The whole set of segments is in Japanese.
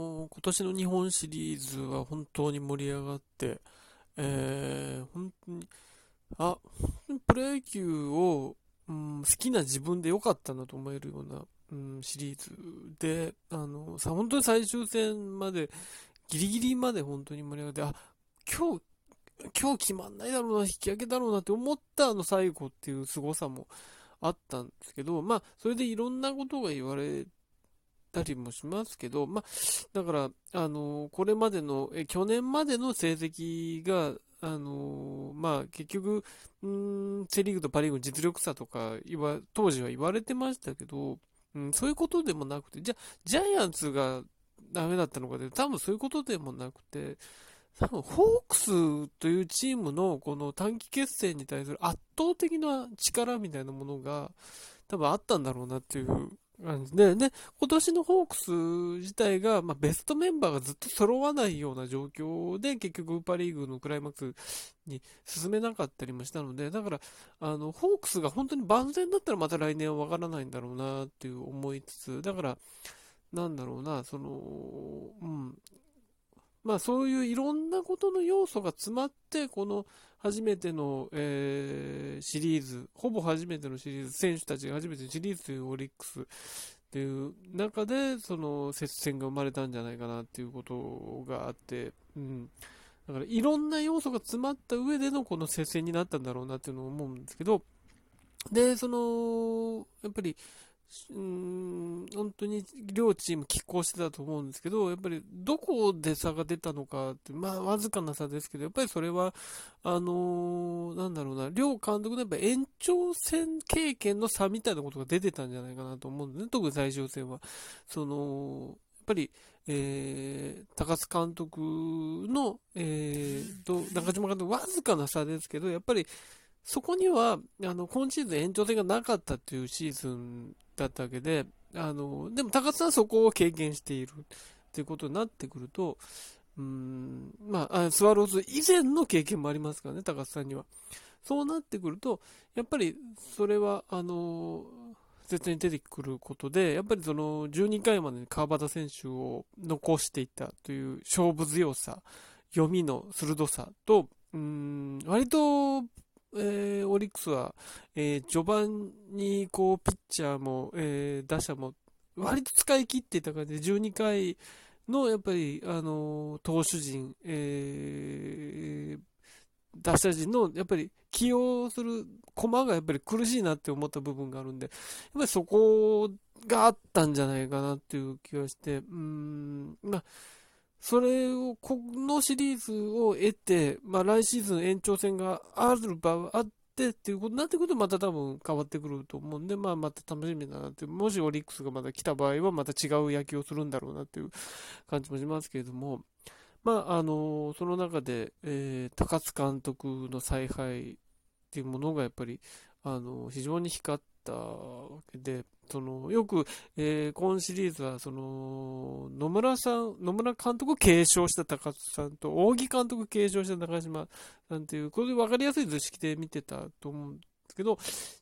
今年の日本シリーズは本当に盛り上がって、えー、本当に、あ、プロ野球を、うん、好きな自分で良かったなと思えるような、うん、シリーズで、あの、さ、本当に最終戦まで、ギリギリまで本当に盛り上がって、あ、今日、今日決まんないだろうな、引き分けだろうなって思ったあの最後っていう凄さもあったんですけど、まあ、それでいろんなことが言われたりもしますけど、まあ、だから、あの、これまでの、え、去年までの成績が、あのまあ、結局、うん、セリーグとパリーグの実力差とか言わ、当時は言われてましたけど、うん、そういうことでもなくて、じゃジャイアンツがダメだったのかで、多分そういうことでもなくて、多分ホークスというチームのこの短期決戦に対する圧倒的な力みたいなものが多分あったんだろうなっていう感じ。で、で、今年のホークス自体が、まあ、ベストメンバーがずっと揃わないような状況で、結局、ウーパリーグのクライマックスに進めなかったりもしたので、だから、あの、ホークスが本当に万全だったらまた来年はわからないんだろうなっていう思いつつ、だから、なんだろうな、その、うん、まあそういういろんなことの要素が詰まって、この初めての、えー、シリーズ、ほぼ初めてのシリーズ、選手たちが初めてのシリーズというオリックスっていう中で、その接戦が生まれたんじゃないかなっていうことがあって、うん。だからいろんな要素が詰まった上でのこの接戦になったんだろうなっていうのを思うんですけど、で、その、やっぱり、うん、本当に両チーム拮抗してたと思うんですけど、やっぱりどこで差が出たのかって、まあわずかな差ですけど、やっぱりそれは、あのー、なんだろうな、両監督のやっぱ延長戦経験の差みたいなことが出てたんじゃないかなと思うんですね、特に最終戦は。その、やっぱり、えー、高津監督の、えー、と、中島監督、わずかな差ですけど、やっぱり、そこには、あの、今シーズン延長戦がなかったっていうシーズンだったわけで、あの、でも高津さんはそこを経験しているっていうことになってくると、うん、まあ、スワローズ以前の経験もありますからね、高津さんには。そうなってくると、やっぱりそれは、あの、絶対に出てくることで、やっぱりその12回までに川端選手を残していたという勝負強さ、読みの鋭さと、うん、割とえー、オリックスは、えー、序盤にこうピッチャーも、えー、打者も割と使い切っていた感じで12回のやっぱり、あの投手陣、え打者陣のやっぱり起用する駒がやっぱり苦しいなって思った部分があるんで、やっぱりそこがあったんじゃないかなっていう気がして、うん、まあそれを、このシリーズを得て、まあ来シーズン延長戦がある場合あってっていうことになってくるとまた多分変わってくると思うんで、まあまた楽しみだなって、もしオリックスがまた来た場合はまた違う野球をするんだろうなっていう感じもしますけれども、まああの、その中で、えー、高津監督の采配っていうものがやっぱり、あの、非常に光ったわけで、その、よく、えー、今シリーズは、その、野村さん、野村監督を継承した高津さんと、扇監督を継承した中島さんという、これで分かりやすい図式で見てたと思うんですけど、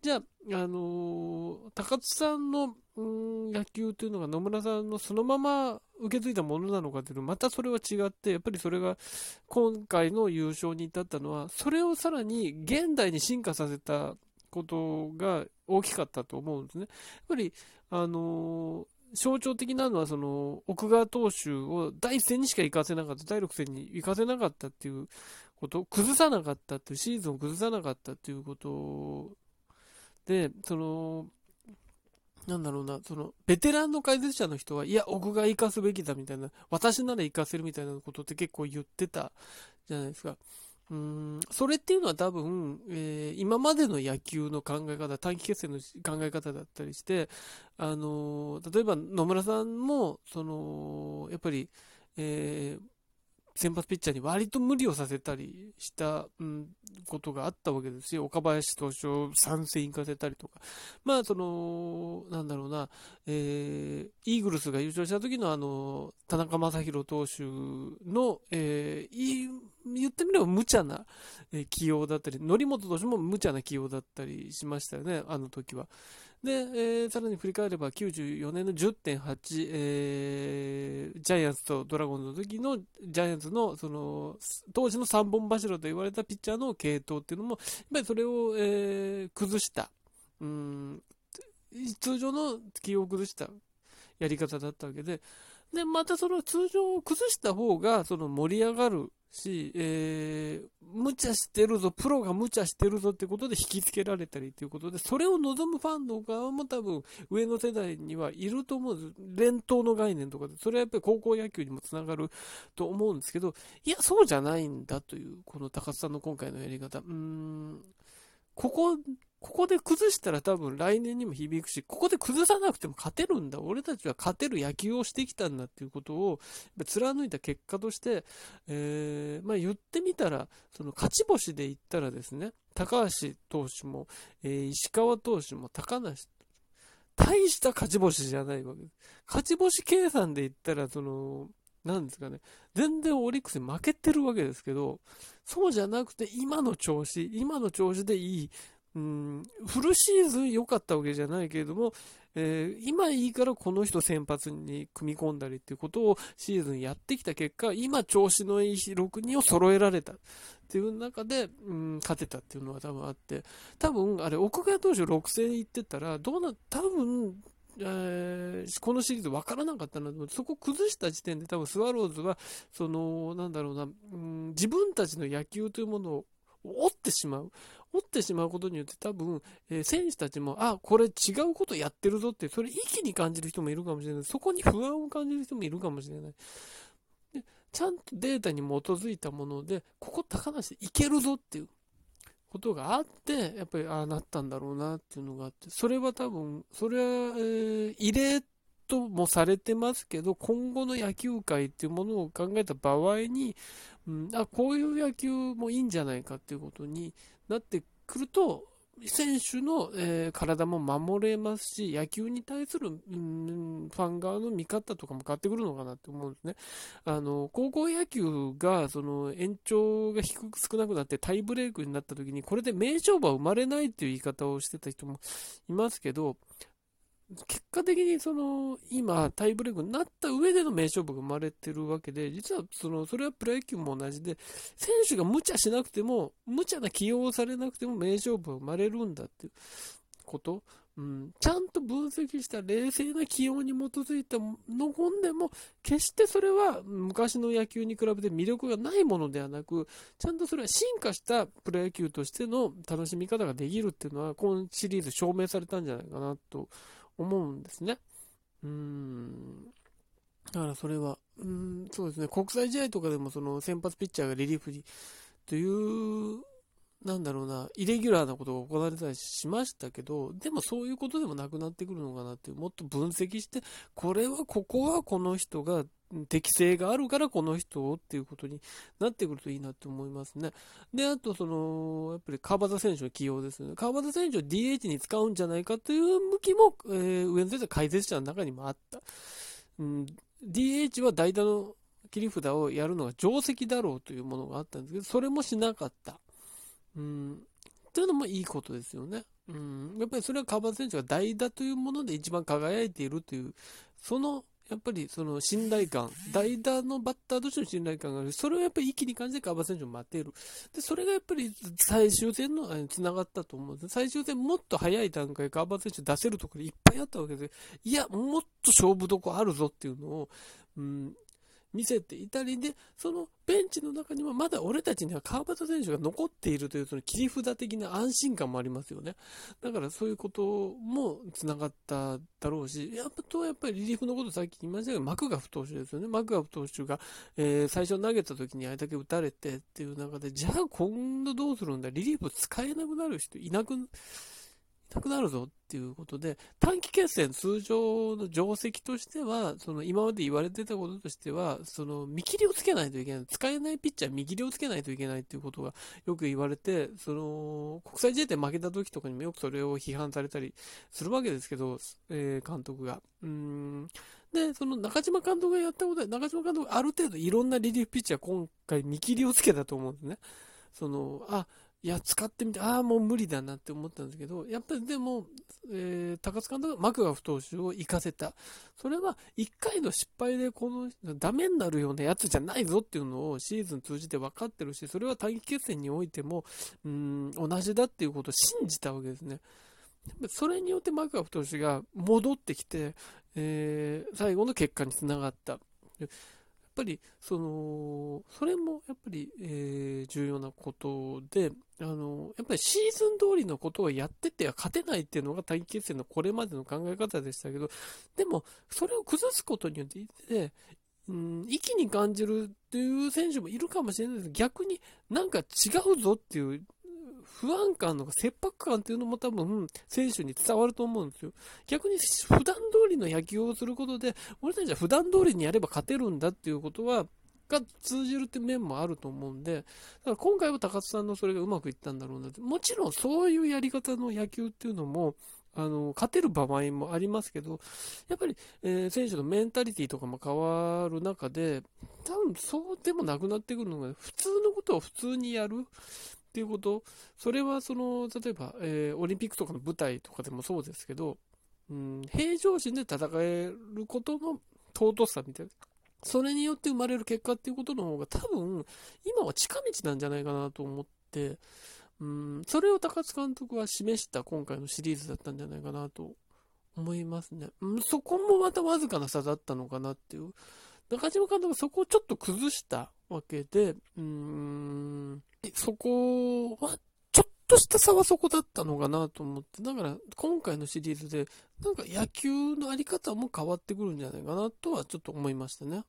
じゃあ、あのー、高津さんの、うん、野球というのが野村さんのそのまま受け継いだものなのかというと、またそれは違って、やっぱりそれが今回の優勝に至ったのは、それをさらに現代に進化させたことが大きかったと思うんですね。やっぱり、あの、象徴的なのは、その、奥川投手を第一戦にしか行かせなかった、第6戦に行かせなかったっていうこと、崩さなかったっていう、シーズンを崩さなかったっていうことで、その、なんだろうな、その、ベテランの解説者の人は、いや、奥が生かすべきだみたいな、私なら生かせるみたいなことって結構言ってたじゃないですか。うん、それっていうのは多分、えー、今までの野球の考え方、短期決戦の考え方だったりして、あのー、例えば野村さんも、その、やっぱり、えー、先発ピッチャーに割と無理をさせたりした、うん、ことがあったわけですよ。岡林投手を参戦行かせたりとか。まあ、その、なんだろうな、えー、イーグルスが優勝した時のあの、田中将大投手の、えー、言ってみれば無茶な、起用だったり、則本投手も無茶な起用だったりしましたよね、あの時は。で、えー、さらに振り返れば94年の10.8、えー、ジャイアンツとドラゴンズの時のジャイアンツのその当時の3本柱と言われたピッチャーの系統っていうのも、やっぱりそれを、えー、崩した、うん通常の気を崩した。やり方だったわけで、で、またその通常を崩した方が、その盛り上がるし、えー、無茶してるぞ、プロが無茶してるぞってことで引きつけられたりということで、それを望むファンの側も多分、上の世代にはいると思うんです。連投の概念とかで、それはやっぱり高校野球にもつながると思うんですけど、いや、そうじゃないんだという、この高須さんの今回のやり方。うーん、ここここで崩したら多分来年にも響くし、ここで崩さなくても勝てるんだ。俺たちは勝てる野球をしてきたんだっていうことを、貫いた結果として、えー、まあ言ってみたら、その勝ち星で言ったらですね、高橋投手も、えー、石川投手も高梨、大した勝ち星じゃないわけです。勝ち星計算で言ったら、その、なんですかね、全然オリックスに負けてるわけですけど、そうじゃなくて今の調子、今の調子でいい、うん、フルシーズン良かったわけじゃないけれども、えー、今いいからこの人先発に組み込んだりっていうことをシーズンやってきた結果、今調子のいい6人を揃えられたっていう中で、うん、勝てたっていうのは多分あって、多分あれ、奥川投手6戦いってたら、どうな、多分、えー、このシリーズ分からなかったなと思って、そこ崩した時点で多分スワローズは、その、なんだろうな、うん、自分たちの野球というものを折ってしまう。折ってしまうことによって多分、えー、選手たちも、あ、これ違うことやってるぞって、それ一気に感じる人もいるかもしれない。そこに不安を感じる人もいるかもしれない。でちゃんとデータに基づいたもので、ここ高梨でいけるぞっていうことがあって、やっぱりああなったんだろうなっていうのがあって、それは多分、それは、えー、異例ともされてますけど、今後の野球界っていうものを考えた場合に、うん、あこういう野球もいいんじゃないかっていうことになってくると、選手の、えー、体も守れますし、野球に対する、うん、ファン側の見方とかも変わってくるのかなって思うんですね。あの、高校野球が、その、延長が低く少なくなってタイブレークになった時に、これで名勝負は生まれないっていう言い方をしてた人もいますけど、結果的にその今、タイブレークになった上での名勝負が生まれてるわけで、実はそのそれはプロ野球も同じで、選手が無茶しなくても、無茶な起用をされなくても名勝負が生まれるんだっていうこと、うん、ちゃんと分析した冷静な起用に基づいたの本でも、決してそれは昔の野球に比べて魅力がないものではなく、ちゃんとそれは進化したプロ野球としての楽しみ方ができるっていうのは、このシリーズ証明されたんじゃないかなと思うんですね。うん。だからそれは、うん、そうですね、国際試合とかでもその先発ピッチャーがリリーフにという、なんだろうな、イレギュラーなことが行われたりしましたけど、でもそういうことでもなくなってくるのかなっていう、もっと分析して、これは、ここはこの人が適性があるからこの人をっていうことになってくるといいなって思いますね。で、あとその、やっぱり川端選手の起用ですね。川端選手を DH に使うんじゃないかという向きも、えー、上野先生解説者の中にもあった。うん、DH は代打の切り札をやるのが定石だろうというものがあったんですけど、それもしなかった。うん、というのもいいことですよね。うん、やっぱりそれは川端選手が代打というもので一番輝いているという、そのやっぱりその信頼感、代打のバッターとしての信頼感がある。それをやっぱり一気に感じて川端選手を待てる。で、それがやっぱり最終戦のつながったと思うんです。最終戦もっと早い段階川端選手出せるところいっぱいあったわけで。いや、もっと勝負どこあるぞっていうのを、うん、見せていたりで、そのベンチの中にはまだ俺たちには川端選手が残っているというその切り札的な安心感もありますよね。だからそういうことも繋がっただろうし、やっぱとやっぱりリリーフのことさっき言いましたけど、マクガフ投手ですよね。マクガフ投手が、えー、最初投げた時にあれだけ打たれてっていう中で、じゃあ今度どうするんだリリーフ使えなくなる人いなくなくなるぞっていうことで、短期決戦通常の定石としては、その今まで言われてたこととしては、その見切りをつけないといけない。使えないピッチャー見切りをつけないといけないっていうことがよく言われて、その、国際試合で負けた時とかにもよくそれを批判されたりするわけですけど、えー、監督が。うん。で、その中島監督がやったことで、中島監督ある程度いろんなリリーフピッチャー今回見切りをつけたと思うんですね。その、あ、いや、使ってみて、ああ、もう無理だなって思ったんですけど、やっぱりでも、えー、高津監督はマクガフ投手を行かせた。それは、1回の失敗でこの、ダメになるようなやつじゃないぞっていうのをシーズン通じて分かってるし、それは短期決戦においても、うん、同じだっていうことを信じたわけですね。それによってマクガフ投手が戻ってきて、えー、最後の結果につながった。っぱり、その、それもやっぱり、えー、重要なことで、あの、やっぱりシーズン通りのことをやってては勝てないっていうのが短期決戦のこれまでの考え方でしたけど、でも、それを崩すことによって、うん、息に感じるっていう選手もいるかもしれないです逆になんか違うぞっていう不安感とか切迫感っていうのも多分選手に伝わると思うんですよ。逆に普段通りの野球をすることで、俺たちは普段通りにやれば勝てるんだっていうことは、が通じるって面もあると思うんで、だから今回は高津さんのそれがうまくいったんだろうなって、もちろんそういうやり方の野球っていうのも、あの、勝てる場合もありますけど、やっぱり、えー、選手のメンタリティとかも変わる中で、多分そうでもなくなってくるのが、普通のことを普通にやる。っていうこと、それはその、例えば、えー、オリンピックとかの舞台とかでもそうですけど、うん、平常心で戦えることの尊さみたいな。それによって生まれる結果っていうことの方が多分、今は近道なんじゃないかなと思って、うん、それを高津監督は示した今回のシリーズだったんじゃないかなと思いますね。うん、そこもまたわずかな差だったのかなっていう。中島監督はそこをちょっと崩したわけで、うーん、そこは、ちょっとした差はそこだったのかなと思って、だから今回のシリーズで、なんか野球のあり方も変わってくるんじゃないかなとはちょっと思いましたね。